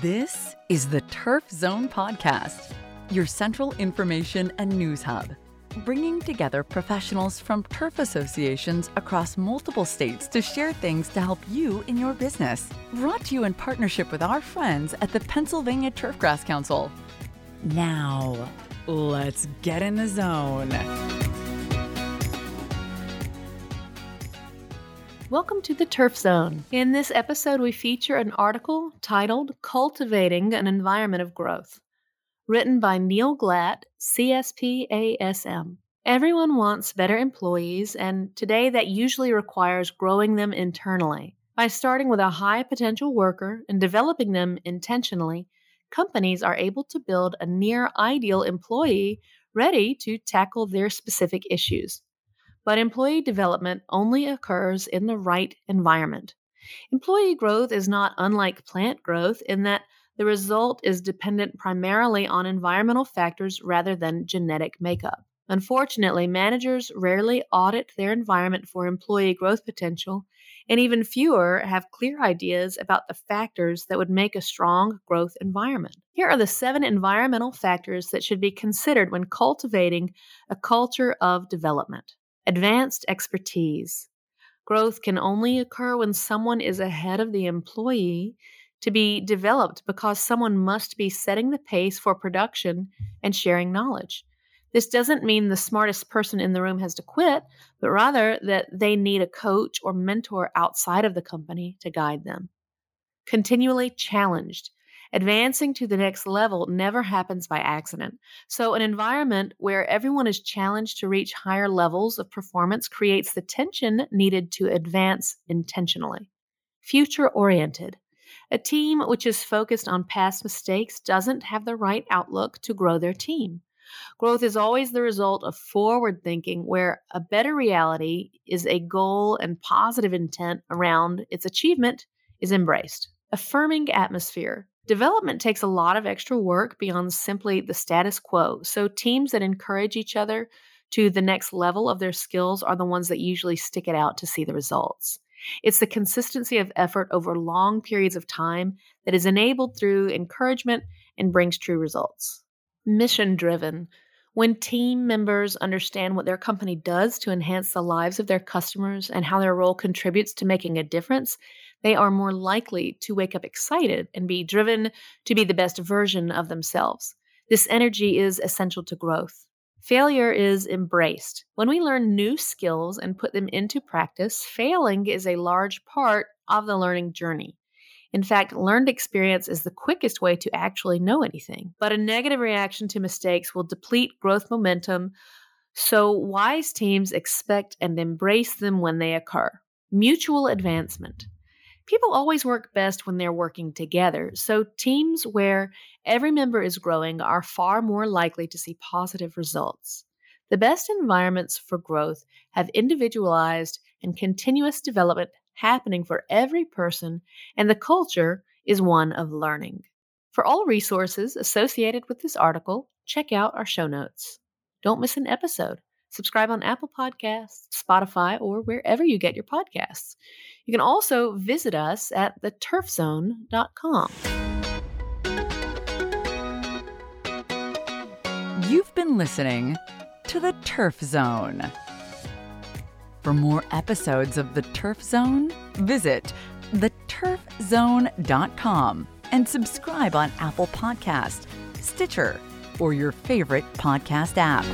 This is the Turf Zone Podcast, your central information and news hub, bringing together professionals from turf associations across multiple states to share things to help you in your business. Brought to you in partnership with our friends at the Pennsylvania Turfgrass Council. Now, let's get in the zone. Welcome to the Turf Zone. In this episode, we feature an article titled Cultivating an Environment of Growth, written by Neal Glatt, CSPASM. Everyone wants better employees, and today that usually requires growing them internally. By starting with a high potential worker and developing them intentionally, companies are able to build a near ideal employee ready to tackle their specific issues but employee development only occurs in the right environment. Employee growth is not unlike plant growth in that the result is dependent primarily on environmental factors rather than genetic makeup. Unfortunately, managers rarely audit their environment for employee growth potential, and even fewer have clear ideas about the factors that would make a strong growth environment. Here are the seven environmental factors that should be considered when cultivating a culture of development. Advanced expertise. Growth can only occur when someone is ahead of the employee to be developed because someone must be setting the pace for production and sharing knowledge. This doesn't mean the smartest person in the room has to quit, but rather that they need a coach or mentor outside of the company to guide them. Continually challenged. Advancing to the next level never happens by accident. So, an environment where everyone is challenged to reach higher levels of performance creates the tension needed to advance intentionally. Future oriented. A team which is focused on past mistakes doesn't have the right outlook to grow their team. Growth is always the result of forward thinking, where a better reality is a goal and positive intent around its achievement is embraced. Affirming atmosphere. Development takes a lot of extra work beyond simply the status quo. So, teams that encourage each other to the next level of their skills are the ones that usually stick it out to see the results. It's the consistency of effort over long periods of time that is enabled through encouragement and brings true results. Mission driven. When team members understand what their company does to enhance the lives of their customers and how their role contributes to making a difference, they are more likely to wake up excited and be driven to be the best version of themselves. This energy is essential to growth. Failure is embraced. When we learn new skills and put them into practice, failing is a large part of the learning journey. In fact, learned experience is the quickest way to actually know anything. But a negative reaction to mistakes will deplete growth momentum, so wise teams expect and embrace them when they occur. Mutual advancement people always work best when they're working together. So, teams where every member is growing are far more likely to see positive results. The best environments for growth have individualized and continuous development happening for every person, and the culture is one of learning. For all resources associated with this article, check out our show notes. Don't miss an episode. Subscribe on Apple Podcasts, Spotify, or wherever you get your podcasts. You can also visit us at theturfzone.com. You've been listening to the Turf Zone. For more episodes of the Turf Zone, visit theturfzone.com and subscribe on Apple Podcast, Stitcher, or your favorite podcast app.